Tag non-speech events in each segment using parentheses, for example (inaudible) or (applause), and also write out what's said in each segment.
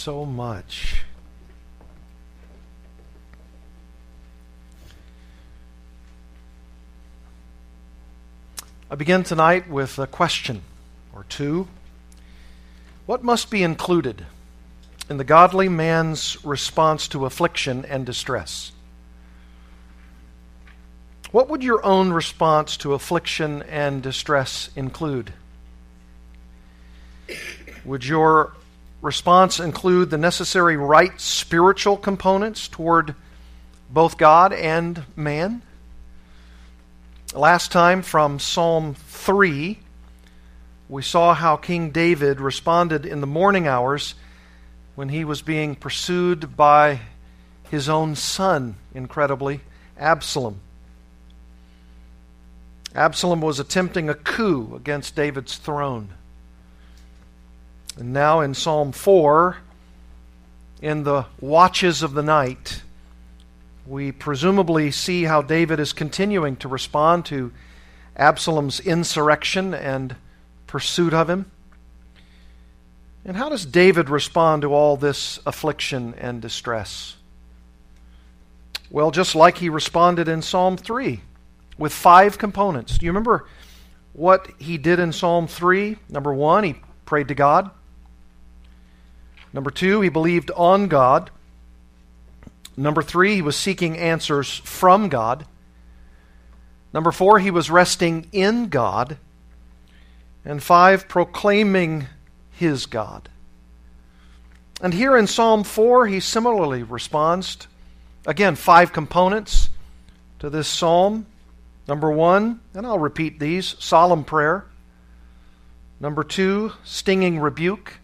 so much. I begin tonight with a question or two. What must be included in the godly man's response to affliction and distress? What would your own response to affliction and distress include? Would your response include the necessary right spiritual components toward both God and man? Last time from Psalm 3, we saw how King David responded in the morning hours when he was being pursued by his own son, incredibly, Absalom. Absalom was attempting a coup against David's throne. And now in Psalm 4, in the watches of the night, we presumably see how David is continuing to respond to Absalom's insurrection and pursuit of him. And how does David respond to all this affliction and distress? Well, just like he responded in Psalm 3 with five components. Do you remember what he did in Psalm 3? Number one, he prayed to God. Number two, he believed on God. Number three, he was seeking answers from God. Number four, he was resting in God. And five, proclaiming his God. And here in Psalm 4, he similarly responds. Again, five components to this psalm. Number one, and I'll repeat these solemn prayer. Number two, stinging rebuke.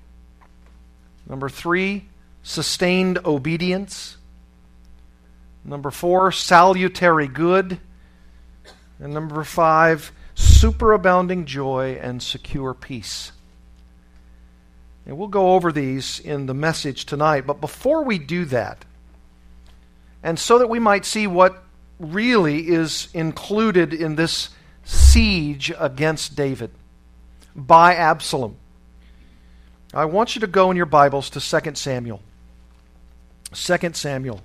Number three, sustained obedience. Number four, salutary good. And number five, superabounding joy and secure peace. And we'll go over these in the message tonight. But before we do that, and so that we might see what really is included in this siege against David by Absalom. I want you to go in your Bibles to 2 Samuel. 2 Samuel.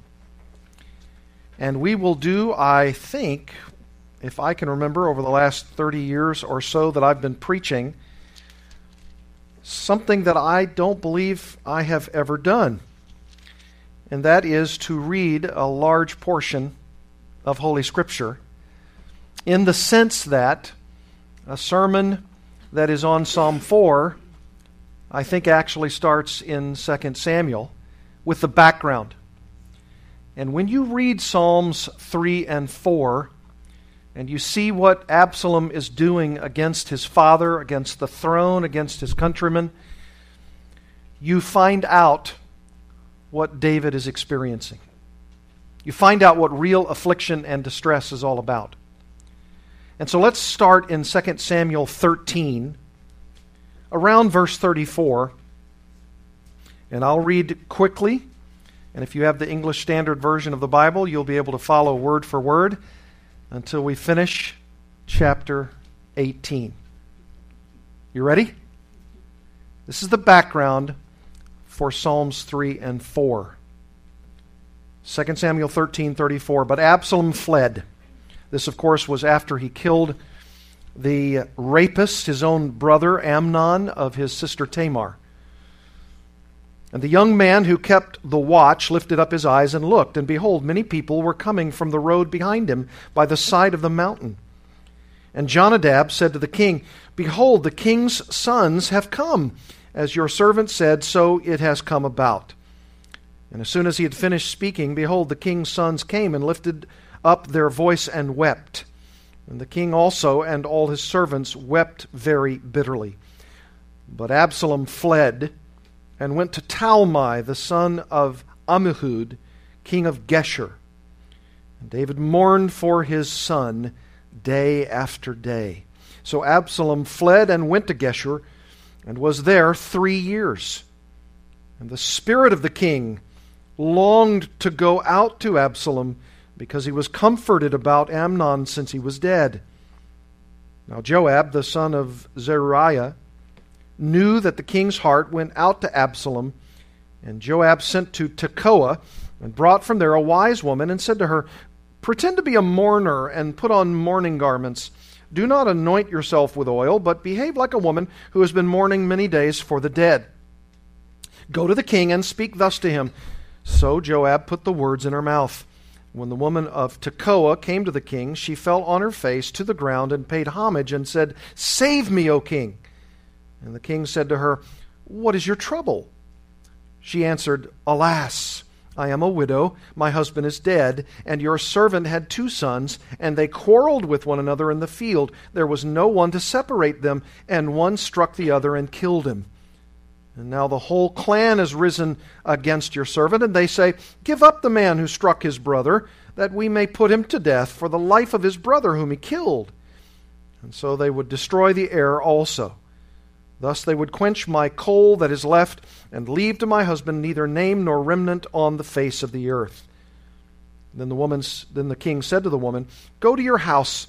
And we will do, I think, if I can remember, over the last 30 years or so that I've been preaching, something that I don't believe I have ever done. And that is to read a large portion of Holy Scripture in the sense that a sermon that is on Psalm 4, I think actually starts in 2 Samuel with the background. And when you read Psalms 3 and 4, and you see what Absalom is doing against his father, against the throne, against his countrymen, you find out what David is experiencing. You find out what real affliction and distress is all about. And so let's start in 2 Samuel 13, around verse 34. And I'll read quickly. And if you have the English Standard Version of the Bible, you'll be able to follow word for word until we finish chapter 18. You ready? This is the background for Psalms 3 and 4. 2 Samuel 13:34 but Absalom fled. This of course was after he killed the rapist, his own brother Amnon of his sister Tamar. And the young man who kept the watch lifted up his eyes and looked, and behold, many people were coming from the road behind him by the side of the mountain. And Jonadab said to the king, Behold, the king's sons have come. As your servant said, so it has come about. And as soon as he had finished speaking, behold, the king's sons came and lifted up their voice and wept. And the king also and all his servants wept very bitterly. But Absalom fled and went to Talmai, the son of Ammihud, king of Geshur. And David mourned for his son day after day. So Absalom fled and went to Geshur and was there three years. And the spirit of the king longed to go out to Absalom because he was comforted about Amnon since he was dead. Now, Joab, the son of Zeruiah, knew that the king's heart went out to Absalom, And Joab sent to Tekoa and brought from there a wise woman and said to her, Pretend to be a mourner and put on mourning garments. Do not anoint yourself with oil, but behave like a woman who has been mourning many days for the dead. Go to the king and speak thus to him. So Joab put the words in her mouth. When the woman of Tekoa came to the king, she fell on her face to the ground and paid homage and said, Save me, O king. And the king said to her, What is your trouble? She answered, Alas, I am a widow, my husband is dead, and your servant had two sons, and they quarreled with one another in the field. There was no one to separate them, and one struck the other and killed him. And now the whole clan has risen against your servant, and they say, Give up the man who struck his brother, that we may put him to death for the life of his brother whom he killed. And so they would destroy the heir also. Thus they would quench my coal that is left, and leave to my husband neither name nor remnant on the face of the earth. Then the woman's, then the king said to the woman, Go to your house,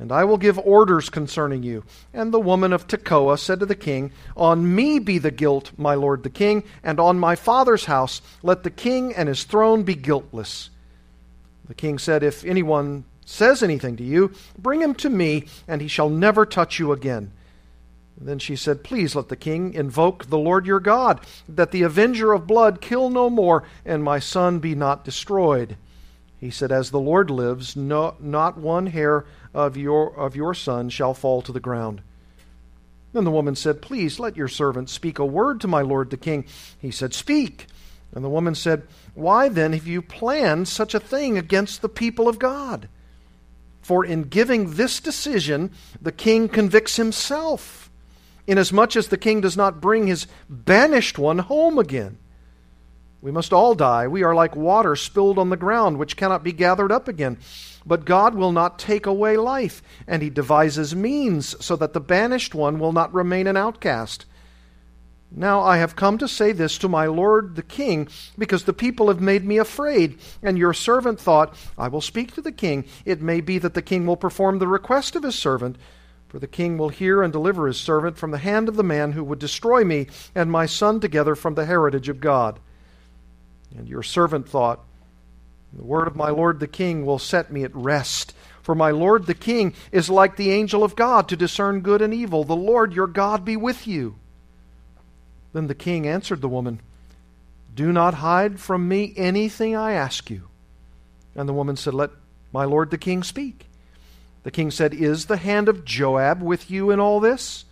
and I will give orders concerning you. And the woman of Tekoa said to the king, On me be the guilt, my lord the king, and on my father's house let the king and his throne be guiltless. The king said, If anyone says anything to you, bring him to me, and he shall never touch you again. Then she said, Please let the king invoke the Lord your God, that the avenger of blood kill no more, and my son be not destroyed. He said, As the Lord lives, no, not one hair of your, of your son shall fall to the ground. Then the woman said, Please let your servant speak a word to my lord the king. He said, Speak. And the woman said, Why then have you planned such a thing against the people of God? For in giving this decision, the king convicts himself inasmuch as the king does not bring his banished one home again. We must all die. We are like water spilled on the ground, which cannot be gathered up again. But God will not take away life, and he devises means so that the banished one will not remain an outcast. Now I have come to say this to my lord the king, because the people have made me afraid. And your servant thought, I will speak to the king. It may be that the king will perform the request of his servant. For the king will hear and deliver his servant from the hand of the man who would destroy me and my son together from the heritage of God. And your servant thought, The word of my lord the king will set me at rest. For my lord the king is like the angel of God to discern good and evil. The Lord your God be with you. Then the king answered the woman, Do not hide from me anything I ask you. And the woman said, Let my lord the king speak. The king said, Is the hand of Joab with you in all this?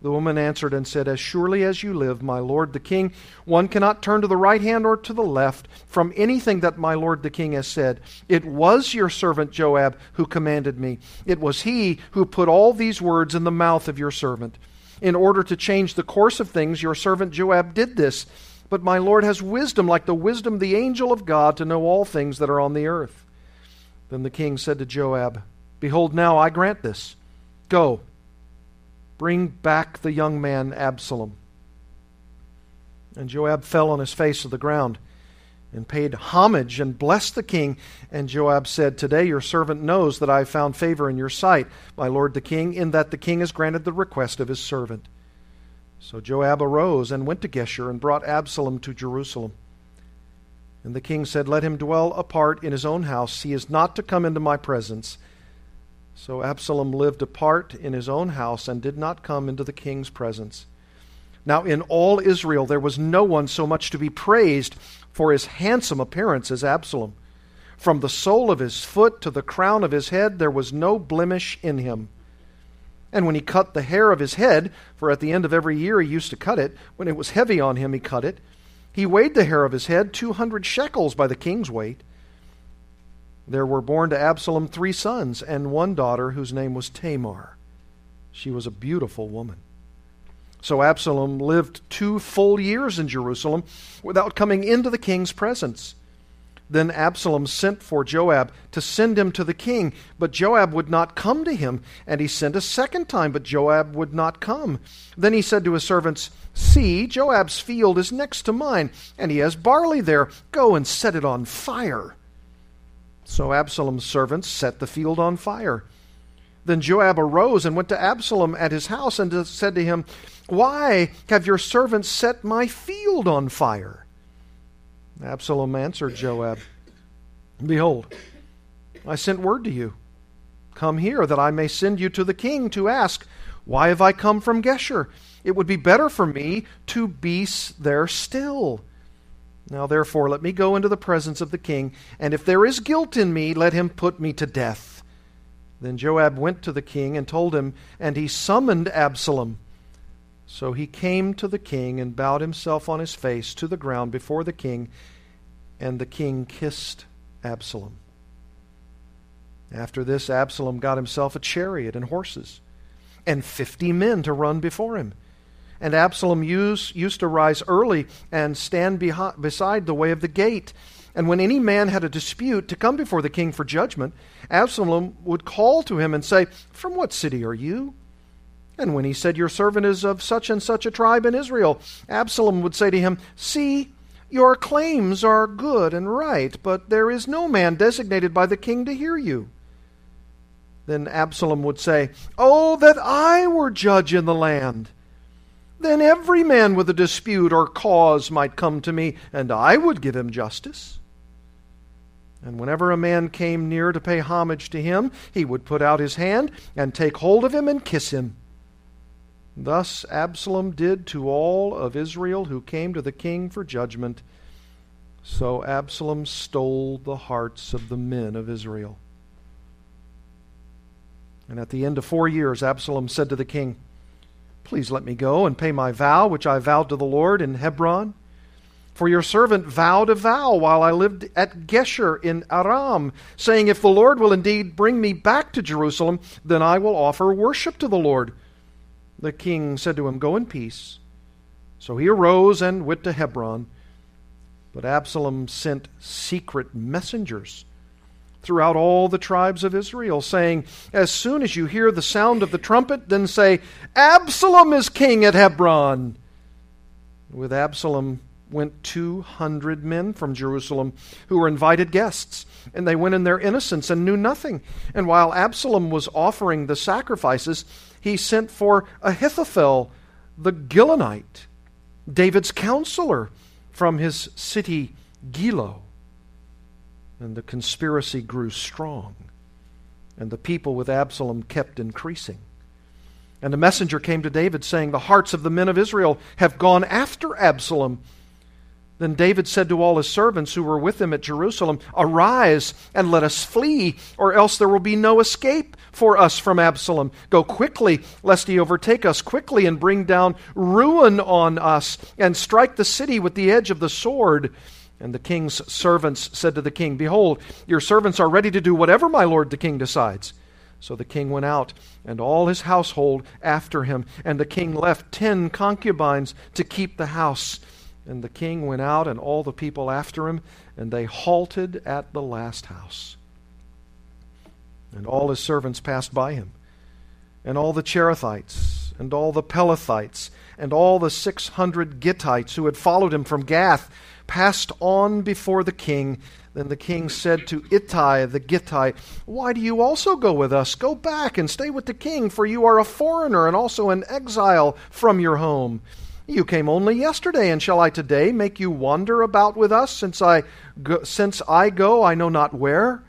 The woman answered and said, As surely as you live, my lord the king, one cannot turn to the right hand or to the left from anything that my lord the king has said. It was your servant Joab who commanded me. It was he who put all these words in the mouth of your servant. In order to change the course of things, your servant Joab did this. But my lord has wisdom like the wisdom of the angel of God to know all things that are on the earth. Then the king said to Joab, Behold, now I grant this. Go, bring back the young man Absalom. And Joab fell on his face to the ground and paid homage and blessed the king. And Joab said, Today your servant knows that I have found favor in your sight, my lord the king, in that the king has granted the request of his servant. So Joab arose and went to Geshur and brought Absalom to Jerusalem. And the king said, Let him dwell apart in his own house. He is not to come into my presence. So Absalom lived apart in his own house and did not come into the king's presence. Now, in all Israel, there was no one so much to be praised for his handsome appearance as Absalom. From the sole of his foot to the crown of his head, there was no blemish in him. And when he cut the hair of his head, for at the end of every year he used to cut it, when it was heavy on him, he cut it, he weighed the hair of his head 200 shekels by the king's weight. There were born to Absalom three sons and one daughter whose name was Tamar. She was a beautiful woman. So Absalom lived two full years in Jerusalem without coming into the king's presence. Then Absalom sent for Joab to send him to the king, but Joab would not come to him. And he sent a second time, but Joab would not come. Then he said to his servants, See, Joab's field is next to mine, and he has barley there. Go and set it on fire. So Absalom's servants set the field on fire. Then Joab arose and went to Absalom at his house and said to him, Why have your servants set my field on fire? Absalom answered Joab, Behold, I sent word to you. Come here, that I may send you to the king to ask, Why have I come from Geshur? It would be better for me to be there still. Now, therefore, let me go into the presence of the king, and if there is guilt in me, let him put me to death. Then Joab went to the king and told him, and he summoned Absalom. So he came to the king and bowed himself on his face to the ground before the king, and the king kissed Absalom. After this, Absalom got himself a chariot and horses, and fifty men to run before him. And Absalom used, used to rise early and stand behind, beside the way of the gate and when any man had a dispute to come before the king for judgment, Absalom would call to him and say, From what city are you? And when he said, Your servant is of such and such a tribe in Israel, Absalom would say to him, See, your claims are good and right, but there is no man designated by the king to hear you. Then Absalom would say, Oh, that I were judge in the land! Then every man with a dispute or cause might come to me, and I would give him justice. And whenever a man came near to pay homage to him, he would put out his hand and take hold of him and kiss him. Thus Absalom did to all of Israel who came to the king for judgment. So Absalom stole the hearts of the men of Israel. And at the end of four years, Absalom said to the king, Please let me go and pay my vow, which I vowed to the Lord in Hebron. For your servant vowed a vow while I lived at Geshur in Aram, saying, If the Lord will indeed bring me back to Jerusalem, then I will offer worship to the Lord. The king said to him, Go in peace. So he arose and went to Hebron. But Absalom sent secret messengers throughout all the tribes of Israel, saying, As soon as you hear the sound of the trumpet, then say, Absalom is king at Hebron. With Absalom went 200 men from Jerusalem who were invited guests. And they went in their innocence and knew nothing. And while Absalom was offering the sacrifices, he sent for Ahithophel the Gilonite, David's counselor, from his city Gilo. And the conspiracy grew strong, and the people with Absalom kept increasing. And a messenger came to David, saying, The hearts of the men of Israel have gone after Absalom then David said to all his servants who were with him at Jerusalem, Arise and let us flee, or else there will be no escape for us from Absalom. Go quickly, lest he overtake us quickly and bring down ruin on us, and strike the city with the edge of the sword. And the king's servants said to the king, Behold, your servants are ready to do whatever my lord the king decides. So the king went out, and all his household after him, and the king left ten concubines to keep the house. And the king went out and all the people after him, and they halted at the last house. And all his servants passed by him, and all the Cherethites, and all the Pelethites, and all the six hundred Gittites who had followed him from Gath passed on before the king. Then the king said to Ittai the Gittite, Why do you also go with us? Go back and stay with the king, for you are a foreigner and also an exile from your home. You came only yesterday, and shall I today make you wander about with us, since I go, since I go I know not where?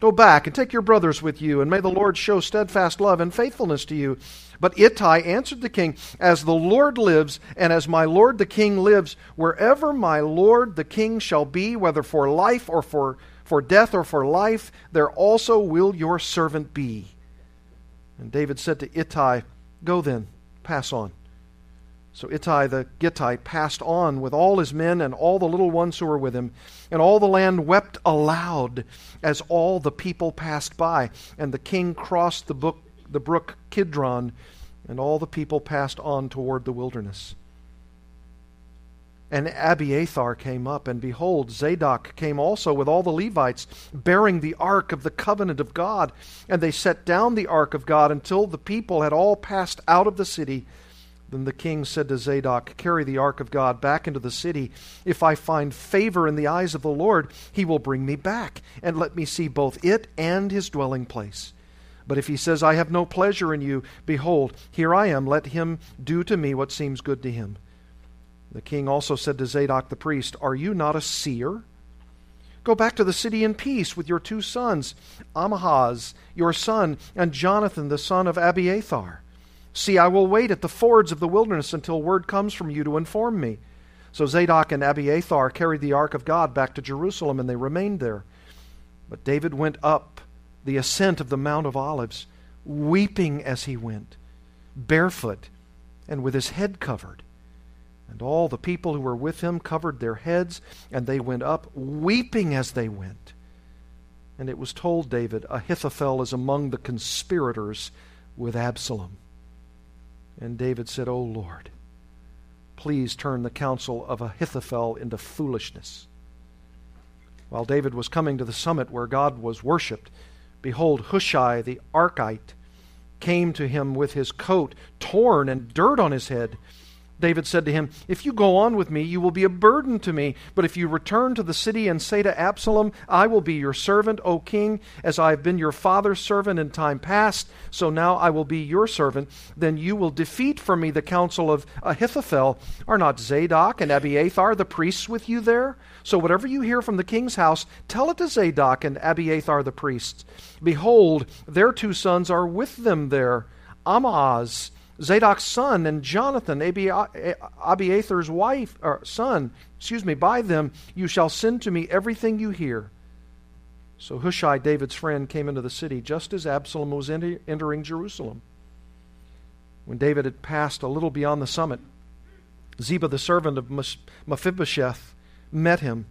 Go back and take your brothers with you, and may the Lord show steadfast love and faithfulness to you. But Ittai answered the king, As the Lord lives, and as my lord the king lives, wherever my lord the king shall be, whether for life or for, for death or for life, there also will your servant be. And David said to Ittai, Go then, pass on. So Ittai the Gittite passed on with all his men and all the little ones who were with him. And all the land wept aloud as all the people passed by. And the king crossed the, book, the brook Kidron, and all the people passed on toward the wilderness. And Abiathar came up, and behold, Zadok came also with all the Levites, bearing the ark of the covenant of God. And they set down the ark of God until the people had all passed out of the city. Then the king said to Zadok, Carry the ark of God back into the city. If I find favor in the eyes of the Lord, he will bring me back, and let me see both it and his dwelling place. But if he says, I have no pleasure in you, behold, here I am, let him do to me what seems good to him. The king also said to Zadok the priest, Are you not a seer? Go back to the city in peace with your two sons, Ahimaaz, your son, and Jonathan, the son of Abiathar. See, I will wait at the fords of the wilderness until word comes from you to inform me. So Zadok and Abiathar carried the ark of God back to Jerusalem, and they remained there. But David went up the ascent of the Mount of Olives, weeping as he went, barefoot and with his head covered. And all the people who were with him covered their heads, and they went up, weeping as they went. And it was told David, Ahithophel is among the conspirators with Absalom. And David said, O Lord, please turn the counsel of Ahithophel into foolishness. While David was coming to the summit where God was worshipped, behold, Hushai the Archite came to him with his coat torn and dirt on his head. David said to him, If you go on with me, you will be a burden to me. But if you return to the city and say to Absalom, I will be your servant, O king, as I have been your father's servant in time past, so now I will be your servant, then you will defeat for me the counsel of Ahithophel. Are not Zadok and Abiathar the priests with you there? So whatever you hear from the king's house, tell it to Zadok and Abiathar the priests. Behold, their two sons are with them there. Ahimaaz Zadok's son and Jonathan, Abiathar's wife or son, excuse me, by them you shall send to me everything you hear. So Hushai, David's friend, came into the city just as Absalom was entering Jerusalem. When David had passed a little beyond the summit, Ziba, the servant of Mephibosheth, met him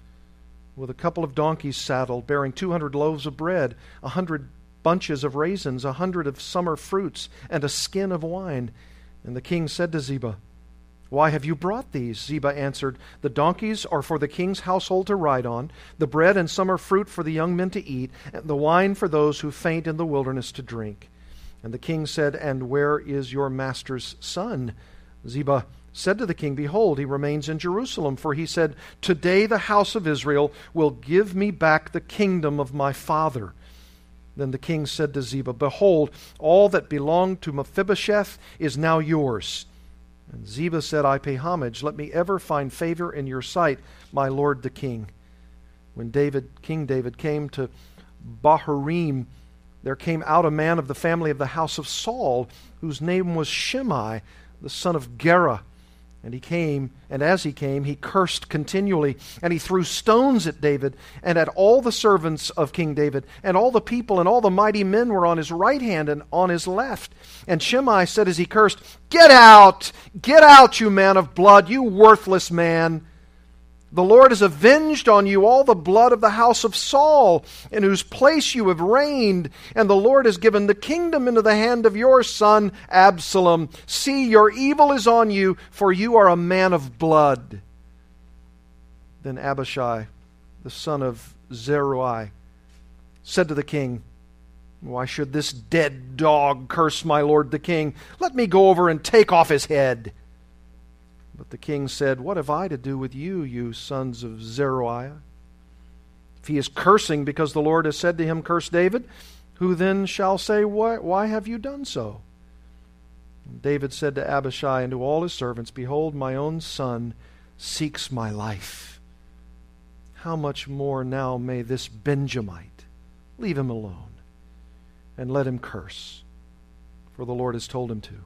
with a couple of donkeys saddled, bearing 200 loaves of bread, a hundred bunches of raisins, a hundred of summer fruits, and a skin of wine. And the king said to Ziba, Why have you brought these? Ziba answered, The donkeys are for the king's household to ride on, the bread and summer fruit for the young men to eat, and the wine for those who faint in the wilderness to drink. And the king said, And where is your master's son? Ziba said to the king, Behold, he remains in Jerusalem, for he said, Today the house of Israel will give me back the kingdom of my father. Then the king said to Ziba, Behold, all that belonged to Mephibosheth is now yours. And Ziba said, I pay homage. Let me ever find favor in your sight, my lord the king. When David, King David came to Bahurim, there came out a man of the family of the house of Saul, whose name was Shimei, the son of Gera. And he came, and as he came, he cursed continually, and he threw stones at David and at all the servants of King David, and all the people and all the mighty men were on his right hand and on his left. And Shimei said as he cursed, Get out! Get out, you man of blood, you worthless man! The Lord has avenged on you all the blood of the house of Saul, in whose place you have reigned, and the Lord has given the kingdom into the hand of your son Absalom. See, your evil is on you, for you are a man of blood. Then Abishai, the son of Zeruiah, said to the king, Why should this dead dog curse my lord the king? Let me go over and take off his head. But the king said, What have I to do with you, you sons of Zeruiah? If he is cursing because the Lord has said to him, Curse David, who then shall say, Why, why have you done so? And David said to Abishai and to all his servants, Behold, my own son seeks my life. How much more now may this Benjamite leave him alone and let him curse? For the Lord has told him to.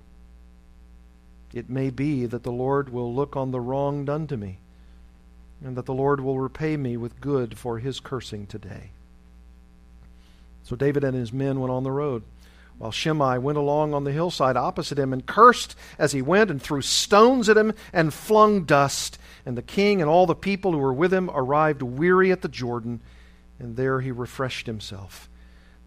It may be that the Lord will look on the wrong done to me, and that the Lord will repay me with good for his cursing today. So David and his men went on the road, while Shimei went along on the hillside opposite him and cursed as he went and threw stones at him and flung dust. And the king and all the people who were with him arrived weary at the Jordan, and there he refreshed himself.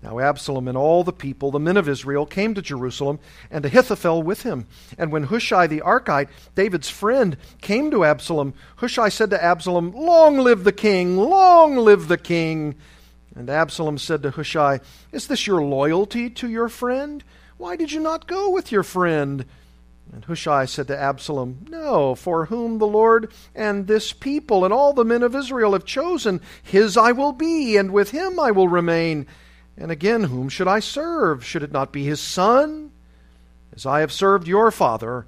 Now Absalom and all the people, the men of Israel, came to Jerusalem, and Ahithophel with him. And when Hushai the Archite, David's friend, came to Absalom, Hushai said to Absalom, Long live the king! Long live the king! And Absalom said to Hushai, Is this your loyalty to your friend? Why did you not go with your friend? And Hushai said to Absalom, No, for whom the Lord and this people and all the men of Israel have chosen, his I will be, and with him I will remain. And again, whom should I serve? Should it not be his son? As I have served your father,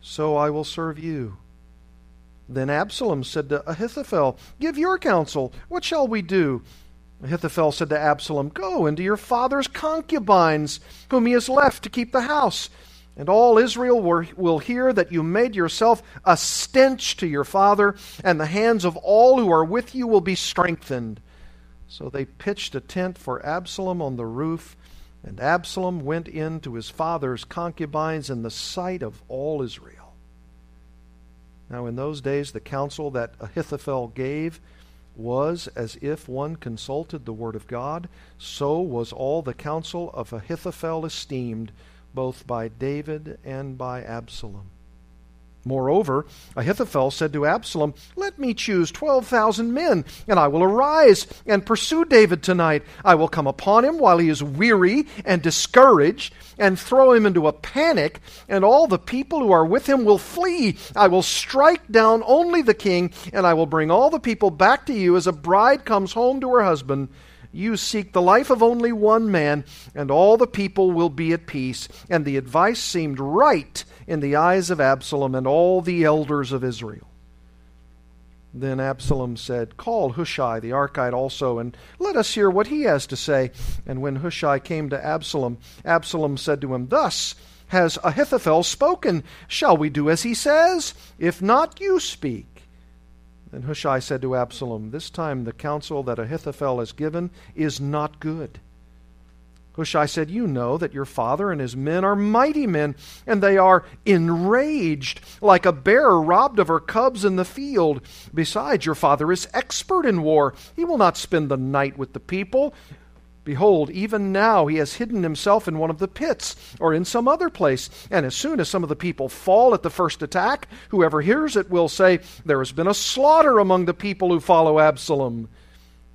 so I will serve you. Then Absalom said to Ahithophel, Give your counsel. What shall we do? Ahithophel said to Absalom, Go into your father's concubines, whom he has left to keep the house. And all Israel will hear that you made yourself a stench to your father, and the hands of all who are with you will be strengthened. So they pitched a tent for Absalom on the roof, and Absalom went in to his father's concubines in the sight of all Israel. Now, in those days, the counsel that Ahithophel gave was as if one consulted the word of God, so was all the counsel of Ahithophel esteemed, both by David and by Absalom. Moreover, Ahithophel said to Absalom, Let me choose twelve thousand men, and I will arise and pursue David tonight. I will come upon him while he is weary and discouraged, and throw him into a panic, and all the people who are with him will flee. I will strike down only the king, and I will bring all the people back to you as a bride comes home to her husband. You seek the life of only one man, and all the people will be at peace. And the advice seemed right in the eyes of Absalom and all the elders of Israel. Then Absalom said, Call Hushai the Archite also, and let us hear what he has to say. And when Hushai came to Absalom, Absalom said to him, Thus has Ahithophel spoken. Shall we do as he says? If not, you speak. Then Hushai said to Absalom, This time the counsel that Ahithophel has given is not good. Hushai said, You know that your father and his men are mighty men, and they are enraged, like a bear robbed of her cubs in the field. Besides, your father is expert in war. He will not spend the night with the people. Behold, even now he has hidden himself in one of the pits, or in some other place. And as soon as some of the people fall at the first attack, whoever hears it will say, There has been a slaughter among the people who follow Absalom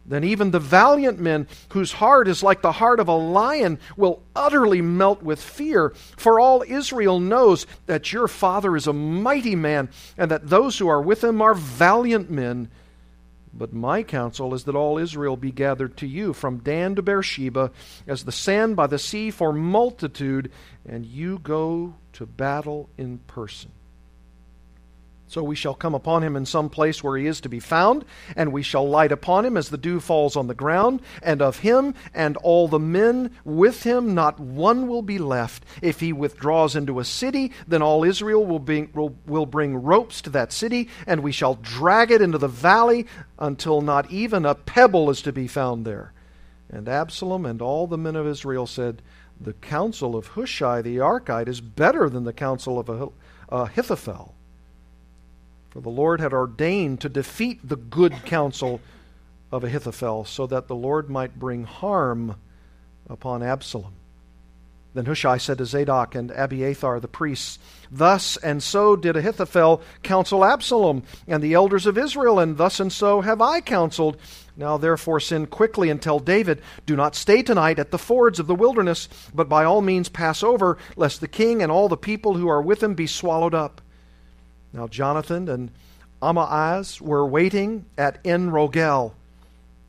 then even the valiant men, whose heart is like the heart of a lion, will utterly melt with fear. For all Israel knows that your father is a mighty man, and that those who are with him are valiant men. But my counsel is that all Israel be gathered to you, from Dan to Beersheba, as the sand by the sea for multitude, and you go to battle in person. So we shall come upon him in some place where he is to be found, and we shall light upon him as the dew falls on the ground, and of him and all the men with him not one will be left. If he withdraws into a city, then all Israel will, be, will, will bring ropes to that city, and we shall drag it into the valley until not even a pebble is to be found there. And Absalom and all the men of Israel said, The counsel of Hushai the Archite is better than the counsel of Ahithophel. For the Lord had ordained to defeat the good counsel of Ahithophel, so that the Lord might bring harm upon Absalom. Then Hushai said to Zadok and Abiathar the priests, Thus and so did Ahithophel counsel Absalom and the elders of Israel, and thus and so have I counseled. Now therefore send quickly and tell David, Do not stay tonight at the fords of the wilderness, but by all means pass over, lest the king and all the people who are with him be swallowed up. Now Jonathan and Ahimaaz were waiting at En Rogel.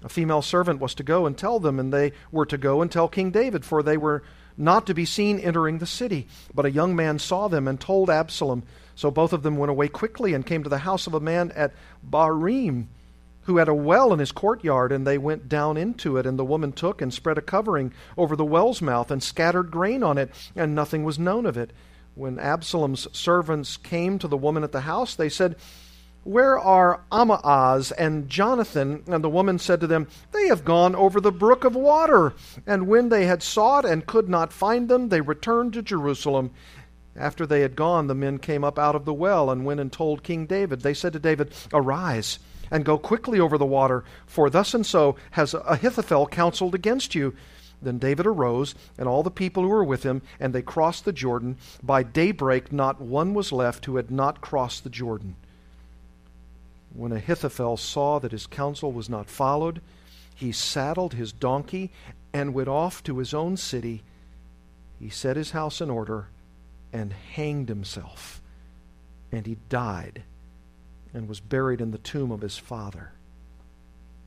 A female servant was to go and tell them, and they were to go and tell King David, for they were not to be seen entering the city. But a young man saw them and told Absalom. So both of them went away quickly and came to the house of a man at Bahurim, who had a well in his courtyard, and they went down into it. And the woman took and spread a covering over the well's mouth and scattered grain on it, and nothing was known of it when Absalom's servants came to the woman at the house, they said, Where are Ahimaaz and Jonathan? And the woman said to them, They have gone over the brook of water. And when they had sought and could not find them, they returned to Jerusalem. After they had gone, the men came up out of the well and went and told King David. They said to David, Arise and go quickly over the water, for thus and so has Ahithophel counseled against you. Then David arose, and all the people who were with him, and they crossed the Jordan. By daybreak, not one was left who had not crossed the Jordan. When Ahithophel saw that his counsel was not followed, he saddled his donkey and went off to his own city. He set his house in order and hanged himself. And he died and was buried in the tomb of his father.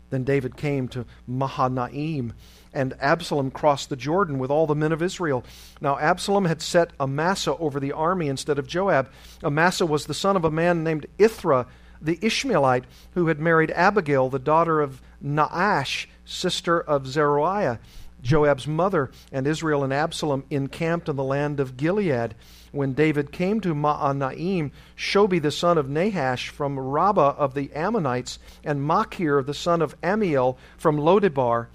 Then David came to Mahanaim, and Absalom crossed the Jordan with all the men of Israel. Now Absalom had set Amasa over the army instead of Joab. Amasa was the son of a man named Ithra the Ishmaelite, who had married Abigail, the daughter of Nahash, sister of Zeruiah. Joab's mother and Israel and Absalom encamped in the land of Gilead. When David came to Mahanaim, Shobi the son of Nahash from Rabbah of the Ammonites, and Machir the son of Amiel from Lodebar,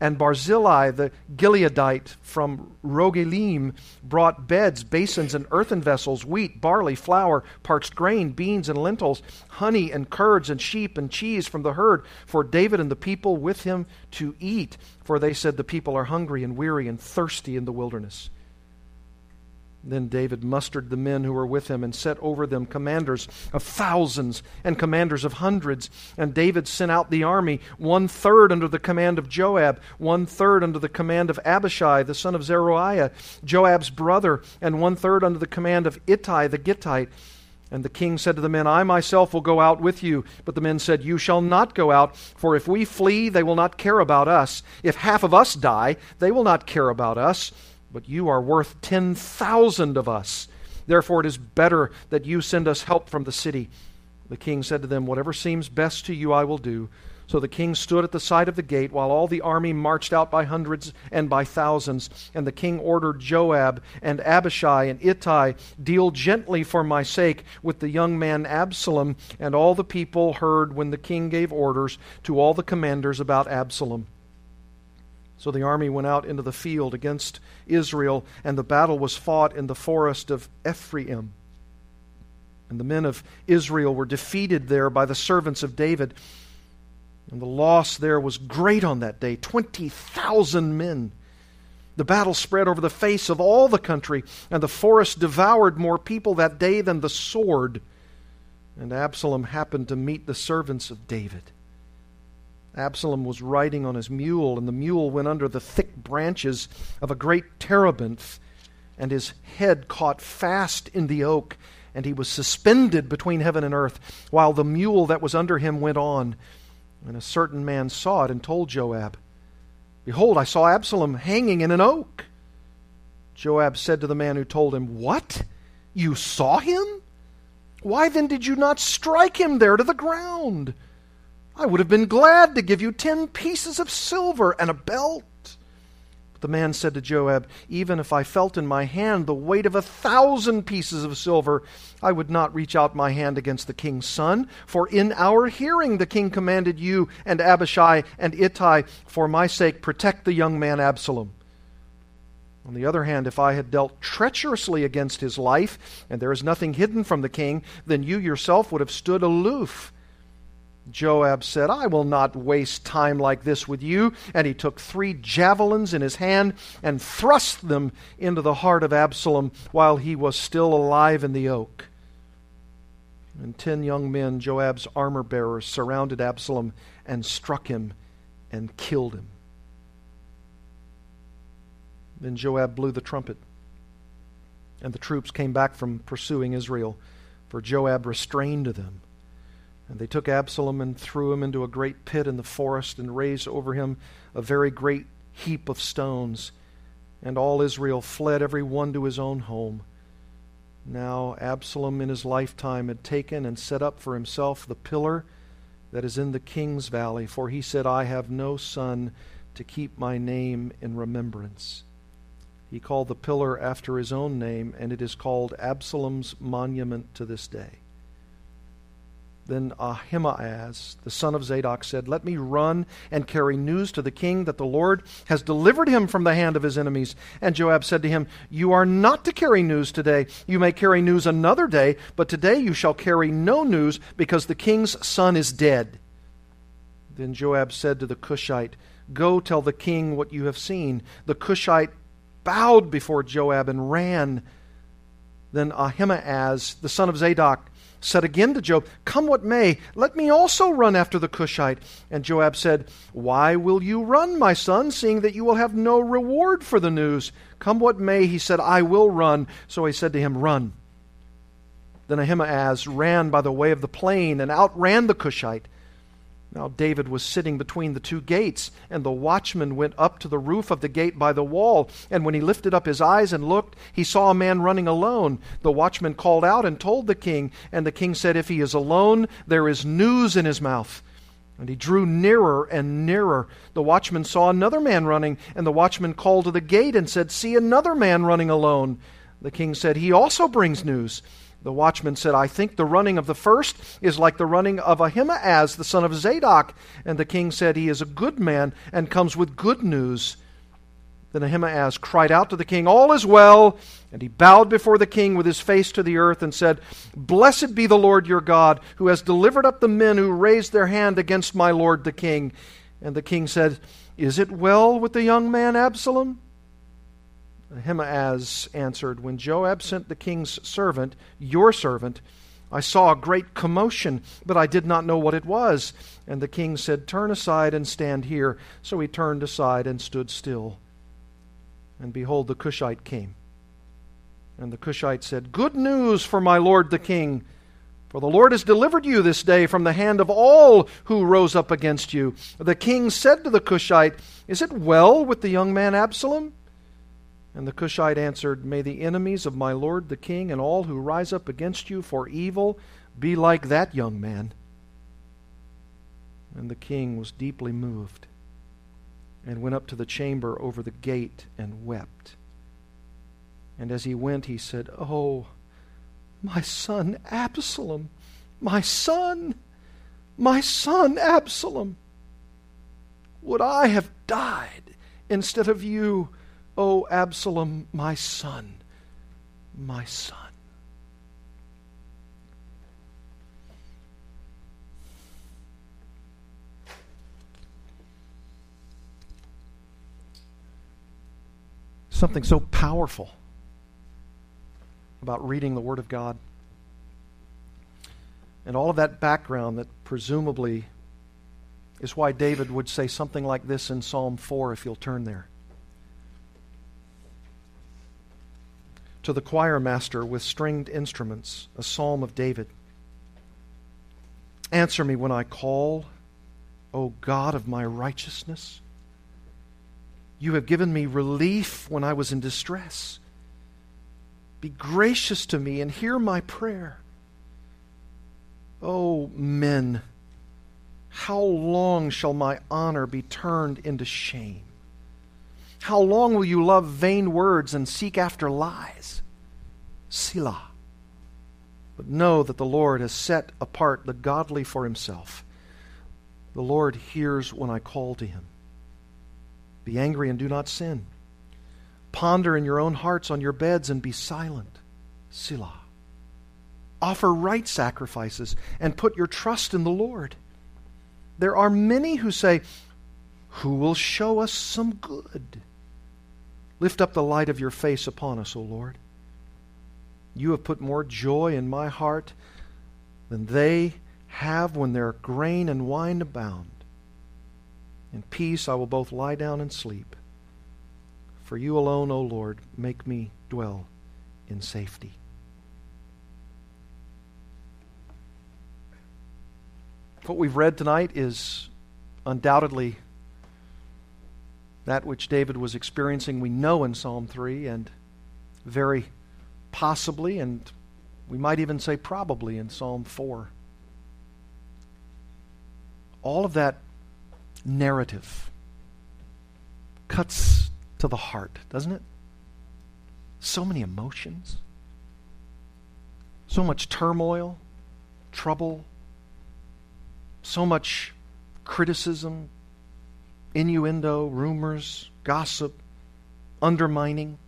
and Barzillai the Gileadite from Rogelim brought beds, basins, and earthen vessels, wheat, barley, flour, parched grain, beans, and lentils, honey, and curds, and sheep, and cheese from the herd for David and the people with him to eat. For they said, The people are hungry and weary and thirsty in the wilderness. Then David mustered the men who were with him and set over them commanders of thousands and commanders of hundreds. And David sent out the army, one third under the command of Joab, one third under the command of Abishai, the son of Zeruiah, Joab's brother, and one third under the command of Ittai the Gittite. And the king said to the men, I myself will go out with you. But the men said, You shall not go out, for if we flee, they will not care about us. If half of us die, they will not care about us but you are worth 10,000 of us. Therefore, it is better that you send us help from the city. The king said to them, Whatever seems best to you, I will do. So the king stood at the side of the gate while all the army marched out by hundreds and by thousands. And the king ordered Joab and Abishai and Ittai, Deal gently for my sake with the young man Absalom. And all the people heard when the king gave orders to all the commanders about Absalom. So the army went out into the field against Israel, and the battle was fought in the forest of Ephraim. And the men of Israel were defeated there by the servants of David. And the loss there was great on that day 20,000 men. The battle spread over the face of all the country, and the forest devoured more people that day than the sword. And Absalom happened to meet the servants of David. Absalom was riding on his mule, and the mule went under the thick branches of a great terebinth, and his head caught fast in the oak, and he was suspended between heaven and earth, while the mule that was under him went on. And a certain man saw it and told Joab, Behold, I saw Absalom hanging in an oak. Joab said to the man who told him, What? You saw him? Why then did you not strike him there to the ground? I would have been glad to give you ten pieces of silver and a belt. But the man said to Joab, Even if I felt in my hand the weight of a thousand pieces of silver, I would not reach out my hand against the king's son. For in our hearing the king commanded you and Abishai and Ittai, for my sake, protect the young man Absalom. On the other hand, if I had dealt treacherously against his life, and there is nothing hidden from the king, then you yourself would have stood aloof Joab said, I will not waste time like this with you. And he took three javelins in his hand and thrust them into the heart of Absalom while he was still alive in the oak. And ten young men, Joab's armor bearers, surrounded Absalom and struck him and killed him. Then Joab blew the trumpet, and the troops came back from pursuing Israel, for Joab restrained them. And they took Absalom and threw him into a great pit in the forest and raised over him a very great heap of stones. And all Israel fled, every one to his own home. Now Absalom in his lifetime had taken and set up for himself the pillar that is in the king's valley, for he said, I have no son to keep my name in remembrance. He called the pillar after his own name, and it is called Absalom's monument to this day. Then Ahimaaz, the son of Zadok, said, Let me run and carry news to the king that the Lord has delivered him from the hand of his enemies. And Joab said to him, You are not to carry news today. You may carry news another day, but today you shall carry no news, because the king's son is dead. Then Joab said to the Cushite, Go tell the king what you have seen. The Cushite bowed before Joab and ran. Then Ahimaaz, the son of Zadok, said again to Joab, Come what may, let me also run after the Cushite. And Joab said, Why will you run, my son, seeing that you will have no reward for the news? Come what may, he said, I will run. So he said to him, Run. Then Ahimaaz ran by the way of the plain and outran the Cushite. Now David was sitting between the two gates, and the watchman went up to the roof of the gate by the wall. And when he lifted up his eyes and looked, he saw a man running alone. The watchman called out and told the king, and the king said, If he is alone, there is news in his mouth. And he drew nearer and nearer. The watchman saw another man running, and the watchman called to the gate and said, See another man running alone. The king said, He also brings news. The watchman said, I think the running of the first is like the running of Ahimaaz, the son of Zadok. And the king said, He is a good man and comes with good news. Then Ahimaaz cried out to the king, All is well. And he bowed before the king with his face to the earth and said, Blessed be the Lord your God, who has delivered up the men who raised their hand against my lord the king. And the king said, Is it well with the young man Absalom? Ahimaaz answered, When Joab sent the king's servant, your servant, I saw a great commotion, but I did not know what it was. And the king said, Turn aside and stand here. So he turned aside and stood still. And behold, the Cushite came. And the Cushite said, Good news for my lord the king. For the Lord has delivered you this day from the hand of all who rose up against you. The king said to the Cushite, Is it well with the young man Absalom? And the Cushite answered, May the enemies of my lord the king and all who rise up against you for evil be like that young man. And the king was deeply moved and went up to the chamber over the gate and wept. And as he went, he said, Oh, my son Absalom, my son, my son Absalom, would I have died instead of you? O Absalom, my son, my son. Something so powerful about reading the Word of God. And all of that background that presumably is why David would say something like this in Psalm 4, if you'll turn there. To the choir master with stringed instruments, a psalm of David. Answer me when I call, O God of my righteousness. You have given me relief when I was in distress. Be gracious to me and hear my prayer. O men, how long shall my honor be turned into shame? How long will you love vain words and seek after lies? Selah. But know that the Lord has set apart the godly for himself. The Lord hears when I call to him. Be angry and do not sin. Ponder in your own hearts on your beds and be silent. Selah. Offer right sacrifices and put your trust in the Lord. There are many who say, Who will show us some good? Lift up the light of your face upon us, O Lord. You have put more joy in my heart than they have when their grain and wine abound. In peace I will both lie down and sleep. For you alone, O Lord, make me dwell in safety. What we've read tonight is undoubtedly that which David was experiencing, we know in Psalm 3, and very possibly, and we might even say probably in Psalm 4. All of that narrative cuts to the heart, doesn't it? So many emotions, so much turmoil, trouble, so much criticism, innuendo, rumors, gossip, undermining.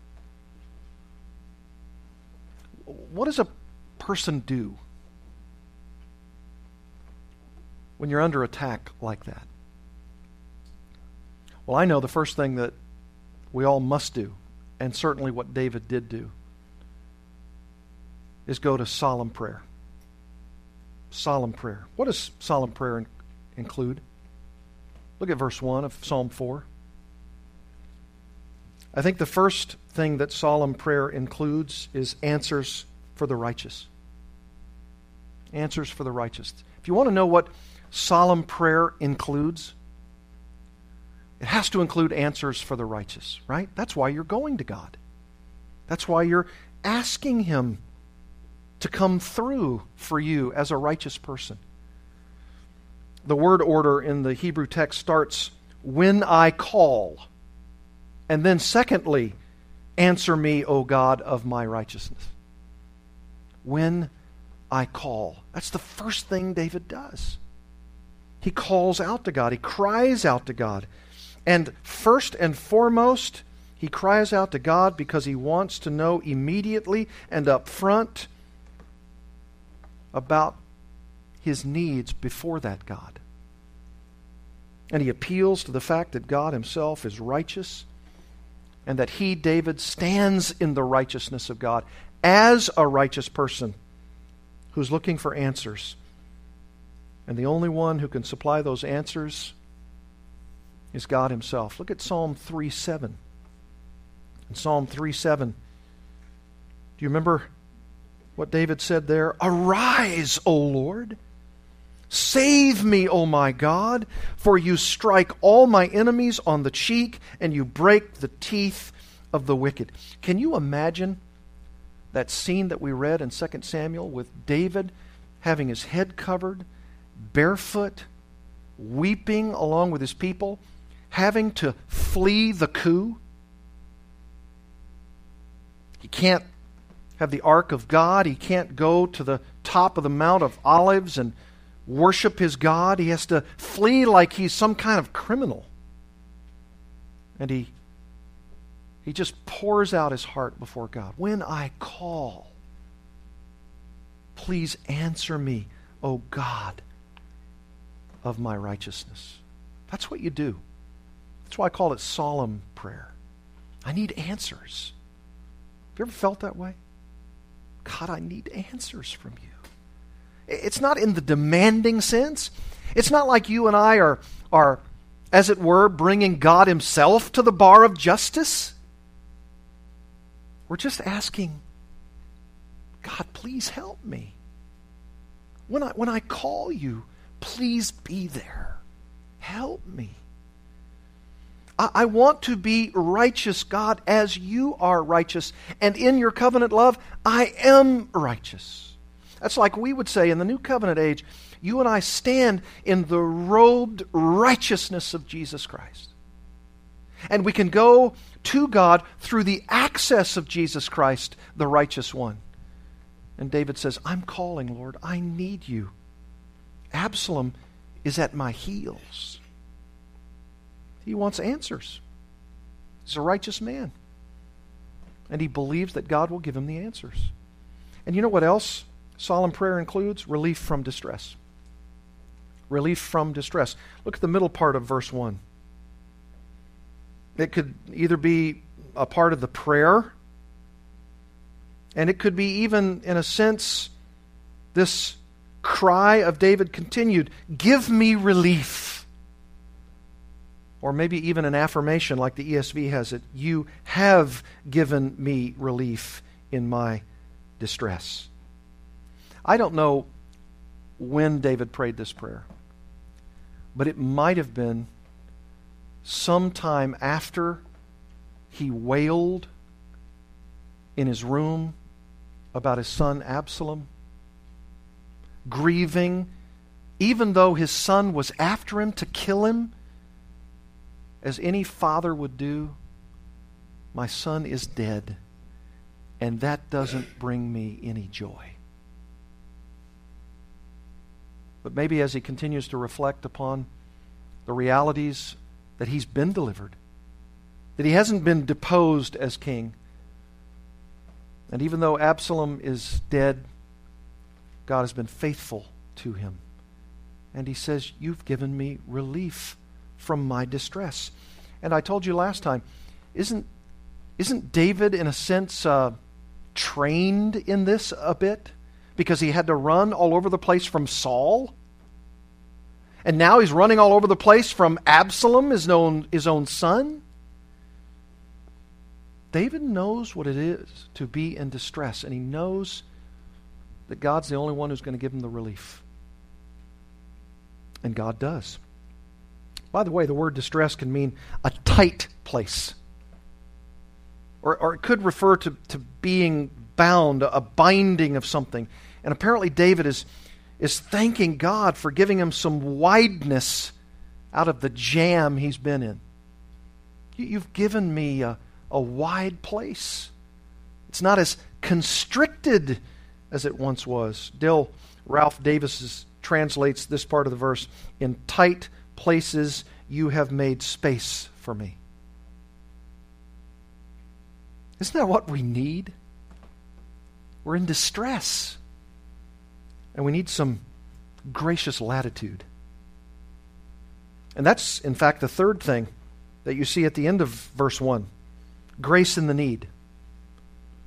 What does a person do when you're under attack like that? Well, I know the first thing that we all must do, and certainly what David did do, is go to solemn prayer. Solemn prayer. What does solemn prayer include? Look at verse 1 of Psalm 4. I think the first thing that solemn prayer includes is answers for the righteous. Answers for the righteous. If you want to know what solemn prayer includes? It has to include answers for the righteous, right? That's why you're going to God. That's why you're asking Him to come through for you as a righteous person. The word order in the Hebrew text starts when I call. And then, secondly, answer me, O God of my righteousness. When I call. That's the first thing David does. He calls out to God, he cries out to God. And first and foremost, he cries out to God because he wants to know immediately and up front about his needs before that God. And he appeals to the fact that God himself is righteous and that he, David, stands in the righteousness of God as a righteous person who's looking for answers. And the only one who can supply those answers is God himself. Look at Psalm 3 7. In Psalm 3 7, do you remember what David said there? Arise, O Lord. Save me, O my God, for you strike all my enemies on the cheek and you break the teeth of the wicked. Can you imagine that scene that we read in 2 Samuel with David having his head covered, barefoot, weeping along with his people, having to flee the coup? He can't have the ark of God. He can't go to the top of the Mount of Olives and worship his God. He has to flee like he's some kind of criminal. And he he just pours out his heart before God. When I call, please answer me, O God of my righteousness. That's what you do. That's why I call it solemn prayer. I need answers. Have you ever felt that way? God, I need answers from you. It's not in the demanding sense. It's not like you and I are, are, as it were, bringing God Himself to the bar of justice. We're just asking, God, please help me. When I, when I call you, please be there. Help me. I, I want to be righteous, God, as you are righteous. And in your covenant love, I am righteous. That's like we would say in the new covenant age, you and I stand in the robed righteousness of Jesus Christ. And we can go to God through the access of Jesus Christ, the righteous one. And David says, I'm calling, Lord. I need you. Absalom is at my heels. He wants answers. He's a righteous man. And he believes that God will give him the answers. And you know what else Solemn prayer includes relief from distress. Relief from distress. Look at the middle part of verse 1. It could either be a part of the prayer, and it could be even, in a sense, this cry of David continued Give me relief. Or maybe even an affirmation like the ESV has it You have given me relief in my distress. I don't know when David prayed this prayer, but it might have been sometime after he wailed in his room about his son Absalom, grieving, even though his son was after him to kill him, as any father would do. My son is dead, and that doesn't bring me any joy. But maybe as he continues to reflect upon the realities that he's been delivered, that he hasn't been deposed as king. And even though Absalom is dead, God has been faithful to him. And he says, You've given me relief from my distress. And I told you last time, isn't, isn't David, in a sense, uh, trained in this a bit? because he had to run all over the place from Saul. And now he's running all over the place from Absalom, his own, his own son. David knows what it is to be in distress, and he knows that God's the only one who's going to give him the relief. And God does. By the way, the word distress can mean a tight place. Or, or it could refer to, to being bound, a binding of something. And apparently, David is, is thanking God for giving him some wideness out of the jam he's been in. You, have given me a, a wide place. It's not as constricted as it once was. Dale Ralph Davis translates this part of the verse in tight places you have made space for me. Isn't that what we need? We're in distress. And we need some gracious latitude. And that's, in fact, the third thing that you see at the end of verse 1 grace in the need.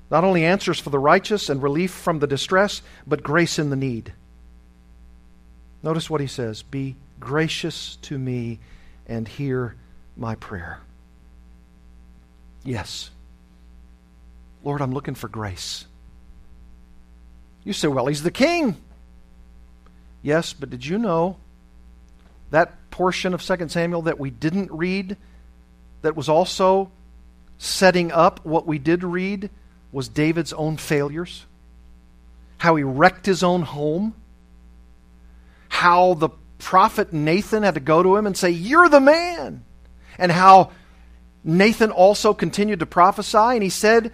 Not only answers for the righteous and relief from the distress, but grace in the need. Notice what he says Be gracious to me and hear my prayer. Yes. Lord, I'm looking for grace. You say, well, he's the king. Yes, but did you know that portion of 2 Samuel that we didn't read, that was also setting up what we did read, was David's own failures? How he wrecked his own home? How the prophet Nathan had to go to him and say, You're the man. And how Nathan also continued to prophesy, and he said,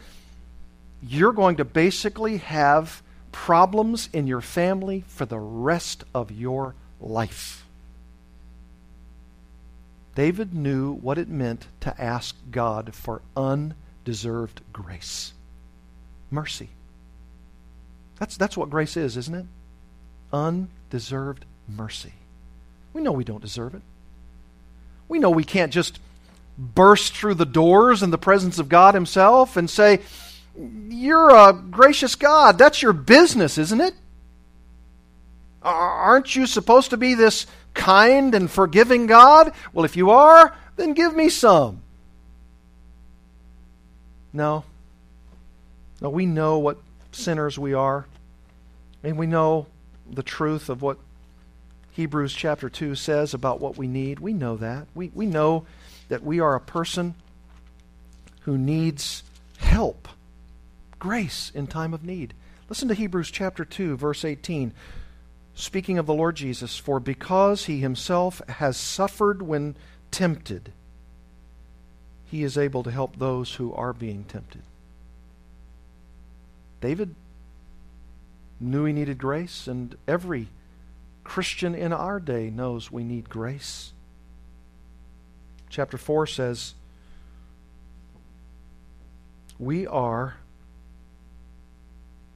You're going to basically have problems in your family for the rest of your life. David knew what it meant to ask God for undeserved grace, mercy. That's, that's what grace is, isn't it? Undeserved mercy. We know we don't deserve it. We know we can't just burst through the doors in the presence of God Himself and say, You're a gracious God. That's your business, isn't it? Aren't you supposed to be this kind and forgiving God? Well, if you are, then give me some. No. No, we know what sinners we are. And we know the truth of what Hebrews chapter 2 says about what we need. We know that. We, we know that we are a person who needs help, grace in time of need. Listen to Hebrews chapter 2, verse 18. Speaking of the Lord Jesus, for because he himself has suffered when tempted, he is able to help those who are being tempted. David knew he needed grace, and every Christian in our day knows we need grace. Chapter 4 says, We are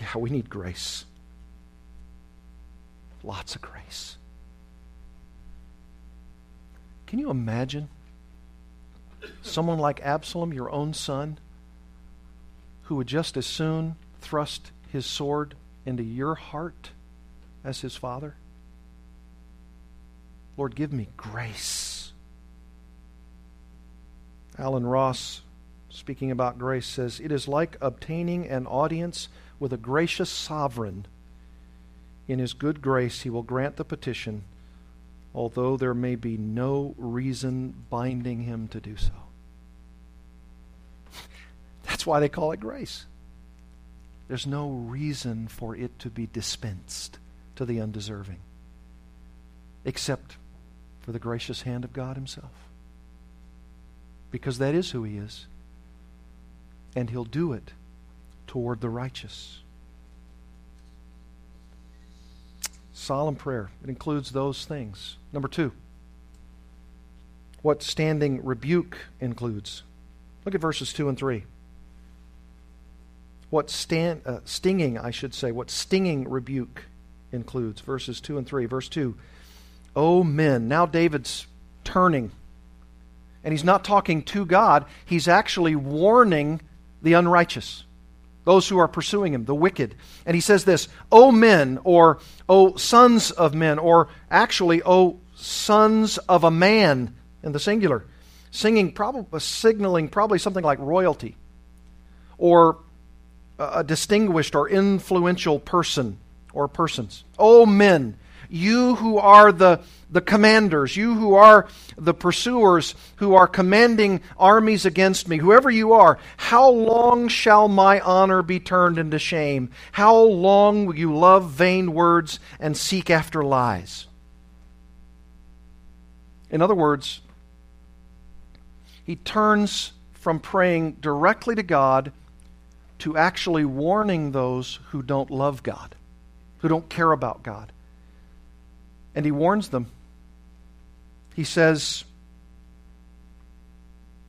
Yeah, we need grace. Lots of grace. Can you imagine someone like Absalom, your own son? who would just as soon thrust his sword into your heart as his father? Lord, give me grace. Allen Ross, speaking about grace, says, It is like obtaining an audience with a gracious sovereign. In his good grace, he will grant the petition, although there may be no reason binding him to do so. (laughs) That's why they call it grace. There's no reason for it to be dispensed to the undeserving, except for the gracious hand of God Himself. Because that is who He is. And He'll do it toward the righteous. Solemn prayer. It includes those things. Number two, what standing rebuke includes. Look at verses 2 and 3 what stand, uh, stinging, I should say, what stinging rebuke includes. Verses 2 and 3. Verse 2 O men. Now David's turning. And he's not talking to God, he's actually warning the unrighteous, those who are pursuing him, the wicked. And he says this O men, or O sons of men, or actually, O sons of a man in the singular, singing, probably uh, signaling probably something like royalty or a distinguished or influential person or persons. O men, you who are the, the commanders, you who are the pursuers, who are commanding armies against me, whoever you are, how long shall my honor be turned into shame? How long will you love vain words and seek after lies? In other words, he turns from praying directly to God to actually warning those who don't love God, who don't care about God. And he warns them. He says,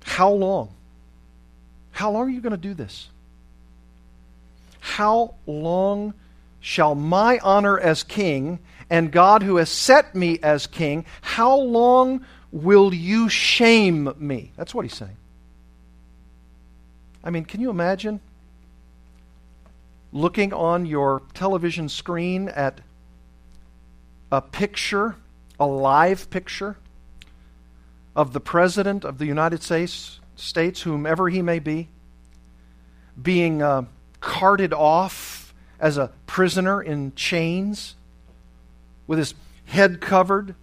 How long? How long are you going to do this? How long shall my honor as king and God who has set me as king, how long will you shame me? That's what he's saying. I mean, can you imagine looking on your television screen at a picture, a live picture of the President of the United States, States whomever he may be, being uh, carted off as a prisoner in chains with his head covered,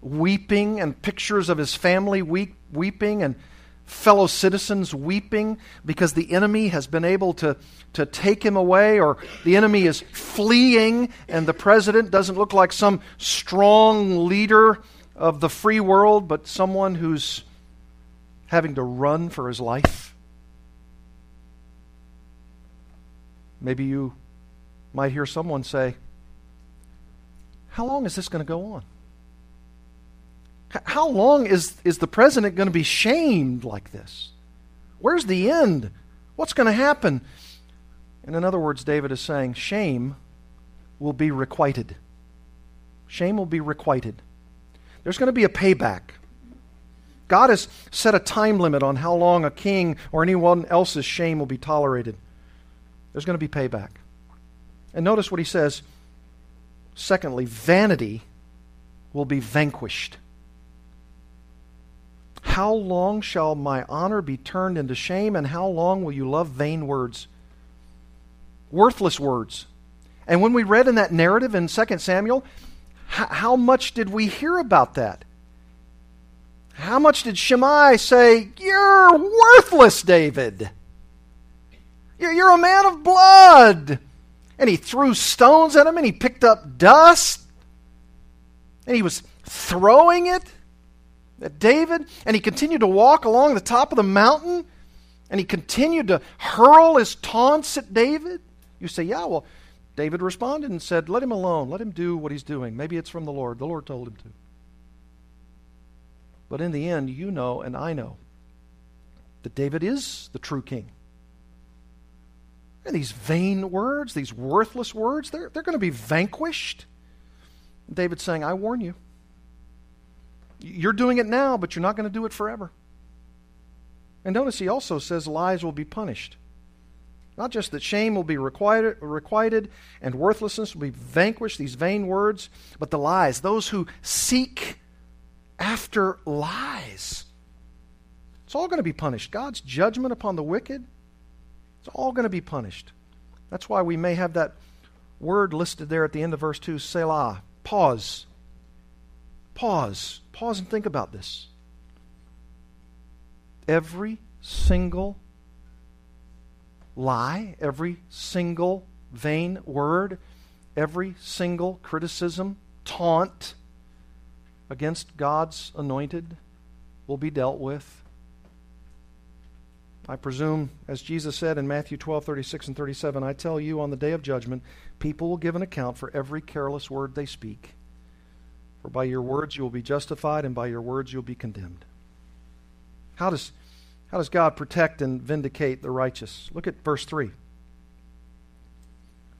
weeping, and pictures of his family weep, weeping, and fellow citizens weeping because the enemy has been able to, to take him away, or the enemy is fleeing, and the president doesn't look like some strong leader of the free world, but someone who's having to run for his life. Maybe you might hear someone say, How long is this going to go on? How long is, is the president going to be shamed like this? Where's the end? What's going to happen? And in other words, David is saying, shame will be requited. Shame will be requited. There's going to be a payback. God has set a time limit on how long a king or anyone else's shame will be tolerated. There's going to be payback. And notice what he says. Secondly, vanity will be vanquished. How long shall my honor be turned into shame, and how long will you love vain words? Worthless words. And when we read in that narrative in 2 Samuel, how much did we hear about that? How much did Shimei say, You're worthless, David? You're a man of blood. And he threw stones at him and he picked up dust and he was throwing it at David, and he continued to walk along the top of the mountain, and he continued to hurl his taunts at David. You say, yeah, well, David responded and said, let him alone. Let him do what he's doing. Maybe it's from the Lord. The Lord told him to. But in the end, you know and I know that David is the true king. And these vain words, these worthless words, they're, they're going to be vanquished. David's saying, I warn you. You're doing it now, but you're not going to do it forever. And notice he also says lies will be punished. Not just that shame will be requited, requited and worthlessness will be vanquished, these vain words, but the lies, those who seek after lies. It's all going to be punished. God's judgment upon the wicked, it's all going to be punished. That's why we may have that word listed there at the end of verse 2, Selah. Pause. Pause. Pause and think about this. Every single lie, every single vain word, every single criticism, taunt against God's anointed will be dealt with. I presume, as Jesus said in Matthew 12, 36 and 37, I tell you on the day of judgment, people will give an account for every careless word they speak. For by your words you will be justified, and by your words you'll be condemned. How does, how does God protect and vindicate the righteous? Look at verse 3.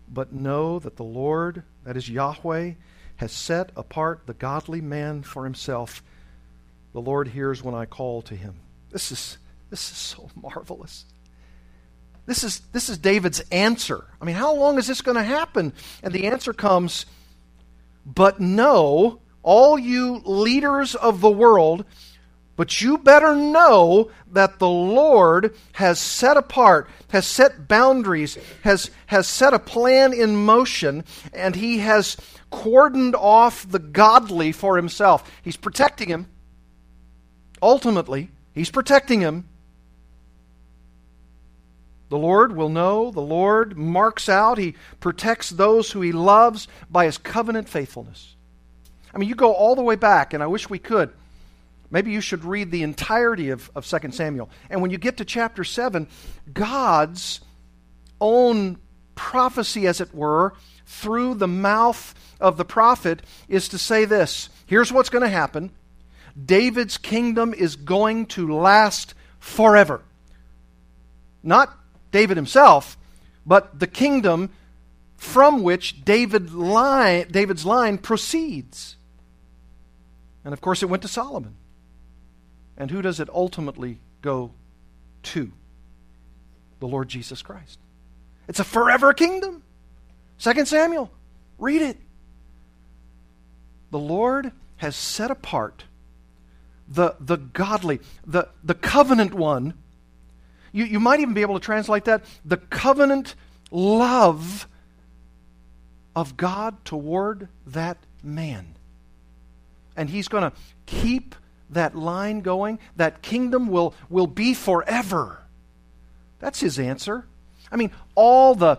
But know that the Lord, that is Yahweh, has set apart the godly man for himself. The Lord hears when I call to him. This is, this is so marvelous. This is, this is David's answer. I mean, how long is this going to happen? And the answer comes, But know, all you leaders of the world, but you better know that the Lord has set apart, has set boundaries, has, has set a plan in motion, and He has cordoned off the godly for Himself. He's protecting him. Ultimately, He's protecting him. The Lord will know. The Lord marks out. He protects those who He loves by His covenant faithfulness. I mean, you go all the way back, and I wish we could. Maybe you should read the entirety of, of 2 Samuel. And when you get to chapter 7, God's own prophecy, as it were, through the mouth of the prophet is to say this here's what's going to happen David's kingdom is going to last forever. Not David himself, but the kingdom from which David line, David's line proceeds. And of course, it went to Solomon. And who does it ultimately go to? The Lord Jesus Christ. It's a forever kingdom. Second Samuel. Read it. The Lord has set apart the, the godly, the, the covenant one. You, you might even be able to translate that the covenant love of God toward that man. And he's going to keep that line going. That kingdom will, will be forever. That's his answer. I mean, all the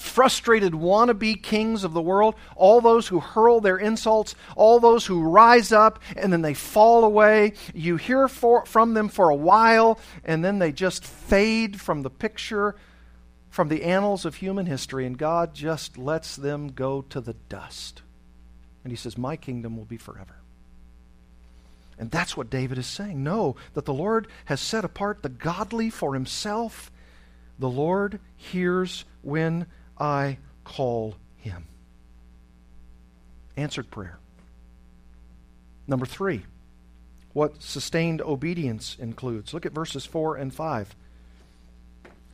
frustrated wannabe kings of the world, all those who hurl their insults, all those who rise up and then they fall away. You hear for, from them for a while and then they just fade from the picture, from the annals of human history, and God just lets them go to the dust. And He says, My kingdom will be forever. And that's what David is saying. Know that the Lord has set apart the godly for Himself. The Lord hears when I call him. Answered prayer. Number three, what sustained obedience includes. Look at verses 4 and 5.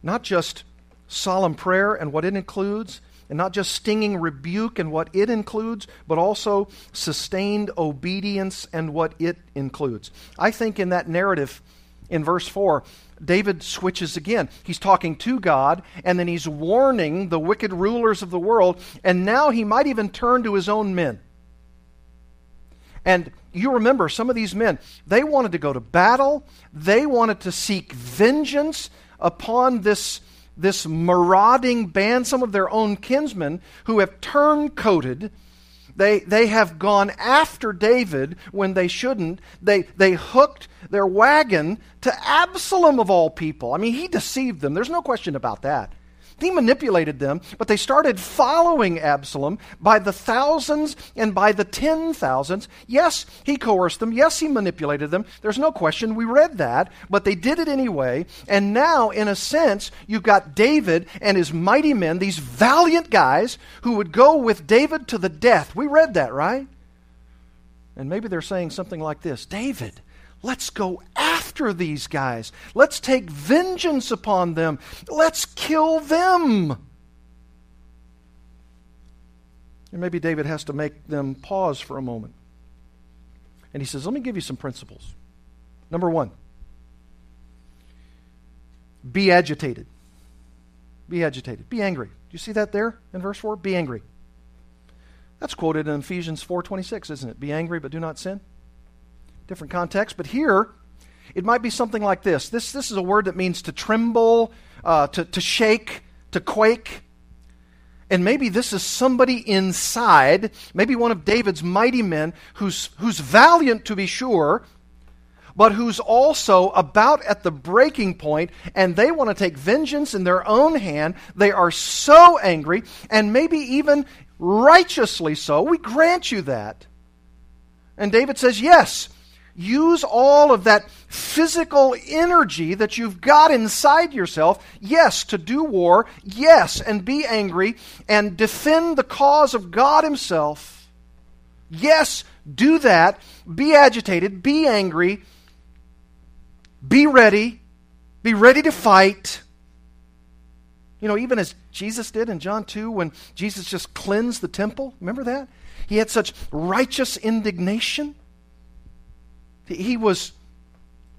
Not just solemn prayer and what it includes, and not just stinging rebuke and what it includes, but also sustained obedience and what it includes. I think in that narrative in verse 4, David switches again. He's talking to God, and then he's warning the wicked rulers of the world, and now he might even turn to his own men. And you remember some of these men, they wanted to go to battle, they wanted to seek vengeance upon this, this marauding band, some of their own kinsmen who have turncoated they, they have gone after David when they shouldn't. They, they hooked their wagon to Absalom, of all people. I mean, he deceived them. There's no question about that. He manipulated them, but they started following Absalom by the thousands and by the ten thousands. Yes, he coerced them. Yes, he manipulated them. There's no question. We read that, but they did it anyway. And now, in a sense, you've got David and his mighty men, these valiant guys who would go with David to the death. We read that, right? And maybe they're saying something like this David, Let's go after these guys. Let's take vengeance upon them. Let's kill them. And maybe David has to make them pause for a moment. And he says, Let me give you some principles. Number one, be agitated. Be agitated. Be angry. Do you see that there in verse 4? Be angry. That's quoted in Ephesians 4:26, isn't it? Be angry but do not sin different context. But here, it might be something like this. This, this is a word that means to tremble, uh, to, to shake, to quake. And maybe this is somebody inside, maybe one of David's mighty men who's, who's valiant to be sure, but who's also about at the breaking point and they want to take vengeance in their own hand. They are so angry, and maybe even righteously so. We grant you that. And David says, Yes, Use all of that physical energy that you've got inside yourself, yes, to do war, yes, and be angry and defend the cause of God Himself. Yes, do that. Be agitated. Be angry. Be ready. Be ready to fight. You know, even as Jesus did in John 2 when Jesus just cleansed the temple. Remember that? He had such righteous indignation. He was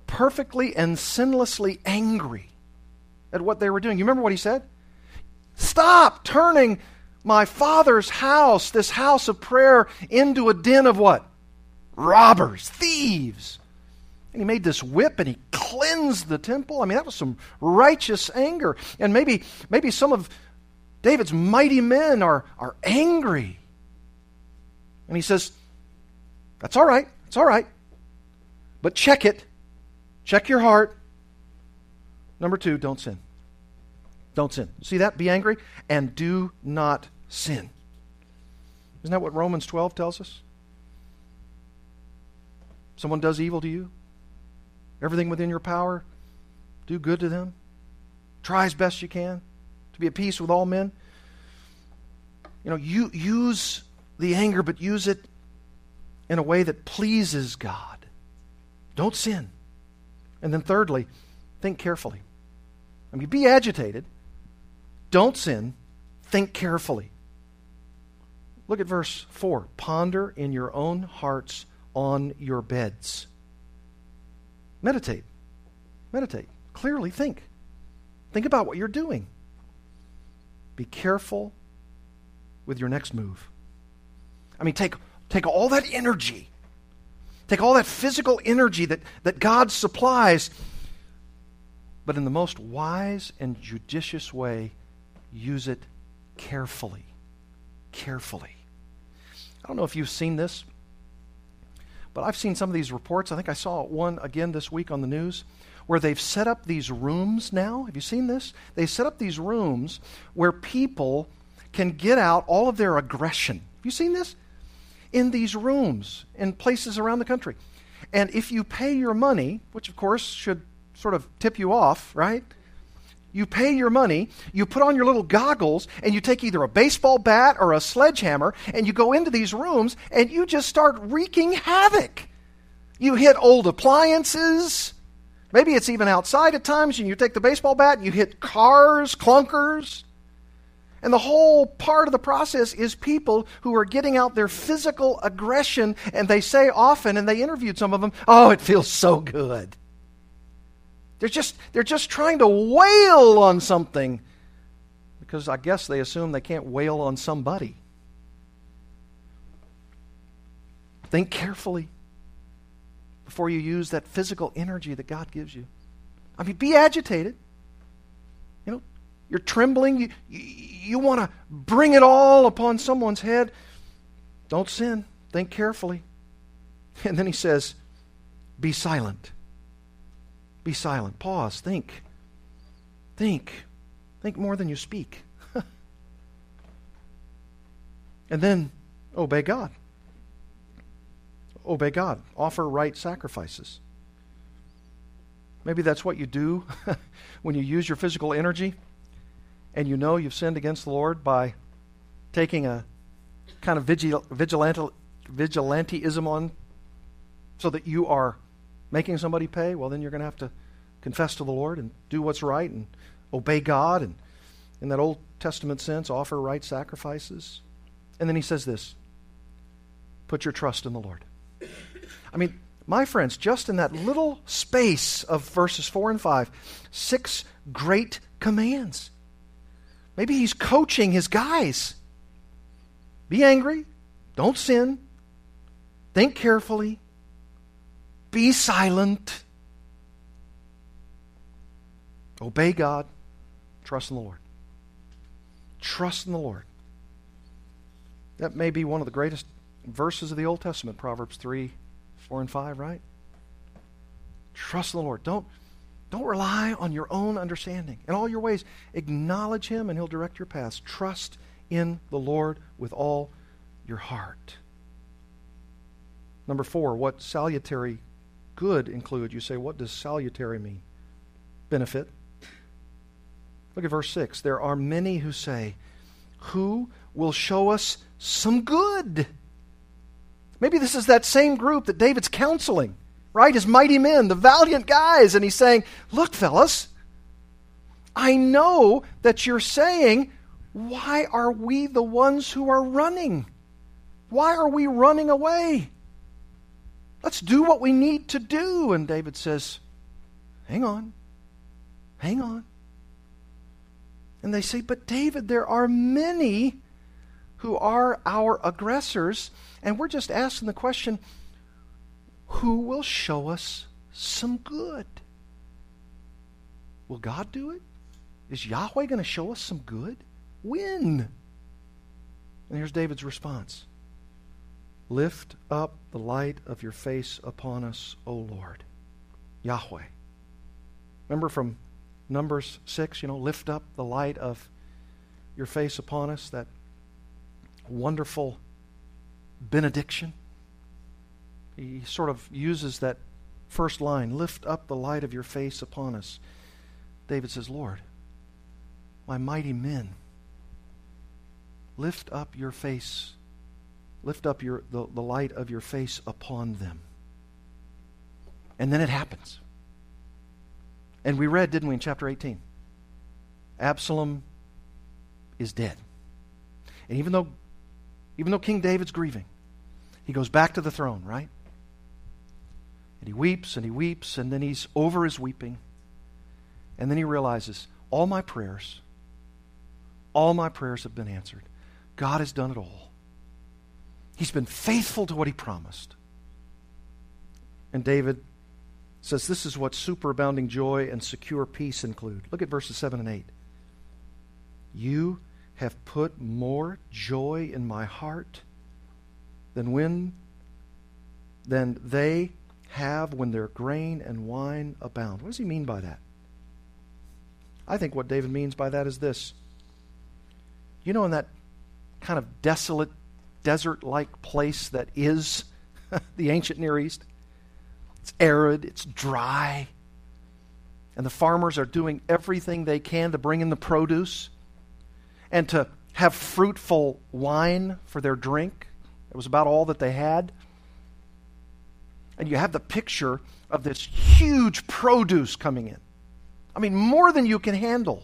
perfectly and sinlessly angry at what they were doing. You remember what he said? Stop turning my father's house, this house of prayer, into a den of what? Robbers, thieves. And he made this whip and he cleansed the temple. I mean, that was some righteous anger. And maybe, maybe some of David's mighty men are, are angry. And he says, That's all right. It's all right. But check it. Check your heart. Number two, don't sin. Don't sin. See that? Be angry and do not sin. Isn't that what Romans 12 tells us? Someone does evil to you, everything within your power, do good to them. Try as best you can to be at peace with all men. You know, you use the anger, but use it in a way that pleases God. Don't sin. And then, thirdly, think carefully. I mean, be agitated. Don't sin. Think carefully. Look at verse 4. Ponder in your own hearts on your beds. Meditate. Meditate. Clearly think. Think about what you're doing. Be careful with your next move. I mean, take, take all that energy, take all that physical energy that, that God supplies, but in the most wise and judicious way, use it carefully. Carefully. I don't know if you've seen this, but I've seen some of these reports. I think I saw one again this week on the news where they've set up these rooms now. Have you seen this? They set up these rooms where people can get out all of their aggression. Have you seen this? In these rooms in places around the country. And if you pay your money, which of course should sort of tip you off, right? You pay your money, you put on your little goggles, and you take either a baseball bat or a sledgehammer, and you go into these rooms and you just start wreaking havoc. You hit old appliances. Maybe it's even outside at times, and you take the baseball bat and you hit cars, clunkers. And the whole part of the process is people who are getting out their physical aggression, and they say often, and they interviewed some of them, oh, it feels so good. They're just, they're just trying to wail on something because I guess they assume they can't wail on somebody. Think carefully before you use that physical energy that God gives you. I mean, be agitated. You're trembling. You, you want to bring it all upon someone's head. Don't sin. Think carefully. (laughs) And then he says, be silent. Be silent. Pause. Think. Think. Think more than you speak. (laughs) and then obey God. Obey God. Offer right sacrifices. Maybe that's what you do (laughs) when you use your physical energy and you know you've sinned against the Lord by taking a kind of vigil, vigilante, vigilanteism on so that you are making somebody pay, well, then you're going to have to confess to the Lord and do what's right and obey God and, in that Old Testament sense, offer right sacrifices. And then he says this put your trust in the Lord. I mean, my friends, just in that little space of verses 4 and 5, six great commands. Maybe he's coaching his guys. Be angry. Don't sin. Think carefully. Be silent. Obey God. Trust in the Lord. Trust in the Lord. That may be one of the greatest verses of the Old Testament, Proverbs 3, 4, and 5, right? Trust in the Lord. Don't, don't rely on your own understanding. In all your ways, acknowledge Him and He'll direct your paths. Trust in the Lord with all your heart. Number four, what salutary good include? You say, what does salutary mean? Benefit. Look at verse 6. There are many who say, Who will show us some good? Maybe this is that same group that David's counseling, right? His mighty men, the valiant guys. And he's saying, Look, fellas, I know that you're saying, Why are we the ones who are running? Why are we running away? Let's do what we need to do. And David says, Hang on. Hang on. And they say, But David, there are many who are our aggressors. And we're just asking the question who will show us some good? Will God do it? Is Yahweh going to show us some good? When? And here's David's response Lift up the light of your face upon us, O Lord. Yahweh. Remember from Numbers 6, you know, lift up the light of your face upon us, that wonderful benediction. He sort of uses that first line lift up the light of your face upon us. David says, Lord, my mighty men, lift up your face, lift up your, the, the light of your face upon them. And then it happens. And we read, didn't we, in chapter 18? Absalom is dead. And even though even though King David's grieving, he goes back to the throne, right? And he weeps and he weeps, and then he's over his weeping. And then he realizes all my prayers, all my prayers have been answered. God has done it all. He's been faithful to what he promised. And David says this is what superabounding joy and secure peace include. Look at verses 7 and 8. You have put more joy in my heart than when than they have when their grain and wine abound. What does he mean by that? I think what David means by that is this. You know, in that kind of desolate, desert like place that is (laughs) the ancient Near East, it's arid, it's dry, and the farmers are doing everything they can to bring in the produce and to have fruitful wine for their drink. It was about all that they had. And you have the picture of this huge produce coming in. I mean, more than you can handle.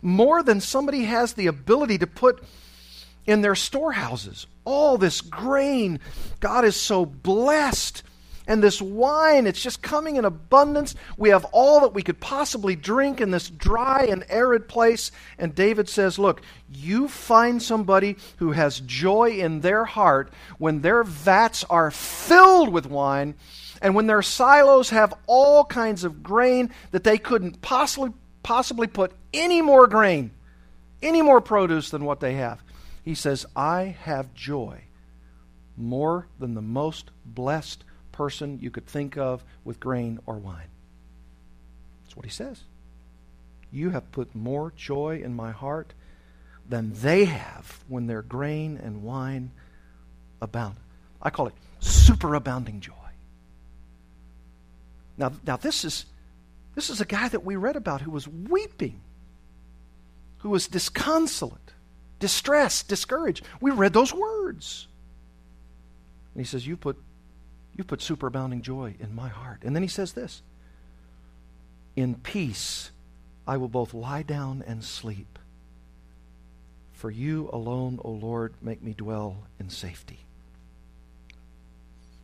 More than somebody has the ability to put in their storehouses. All this grain. God is so blessed and this wine, it's just coming in abundance. We have all that we could possibly drink in this dry and arid place. And David says, Look, you find somebody who has joy in their heart when their vats are filled with wine and when their silos have all kinds of grain that they couldn't possibly, possibly put any more grain, any more produce than what they have. He says, I have joy more than the most blessed person you could think of with grain or wine. That's what he says. You have put more joy in my heart than they have when their grain and wine abound. I call it superabounding joy. Now, now this is this is a guy that we read about who was weeping, who was disconsolate, distressed, discouraged. We read those words. And he says, You put you put superabounding joy in my heart. And then he says this In peace I will both lie down and sleep. For you alone, O Lord, make me dwell in safety.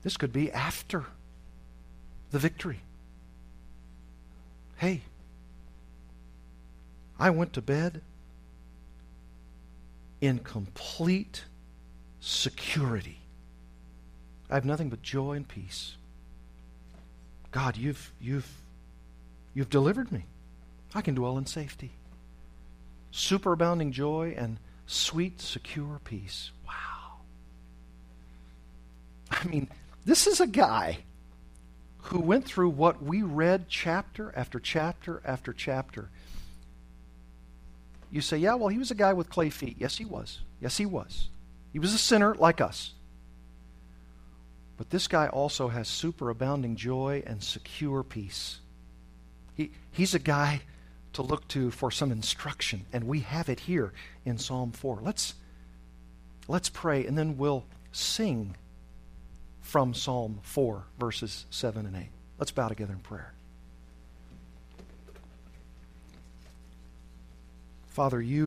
This could be after the victory. Hey, I went to bed in complete security I have nothing but joy and peace. God, you've, you've, you've delivered me. I can dwell in safety. Superabounding joy and sweet, secure peace. Wow. I mean, this is a guy who went through what we read chapter after chapter after chapter. You say, yeah, well, he was a guy with clay feet. Yes, he was. Yes, he was. He was a sinner like us. But this guy also has superabounding joy and secure peace. He, he's a guy to look to for some instruction, and we have it here in Psalm 4. Let's, let's pray, and then we'll sing from Psalm 4, verses 7 and 8. Let's bow together in prayer. Father, you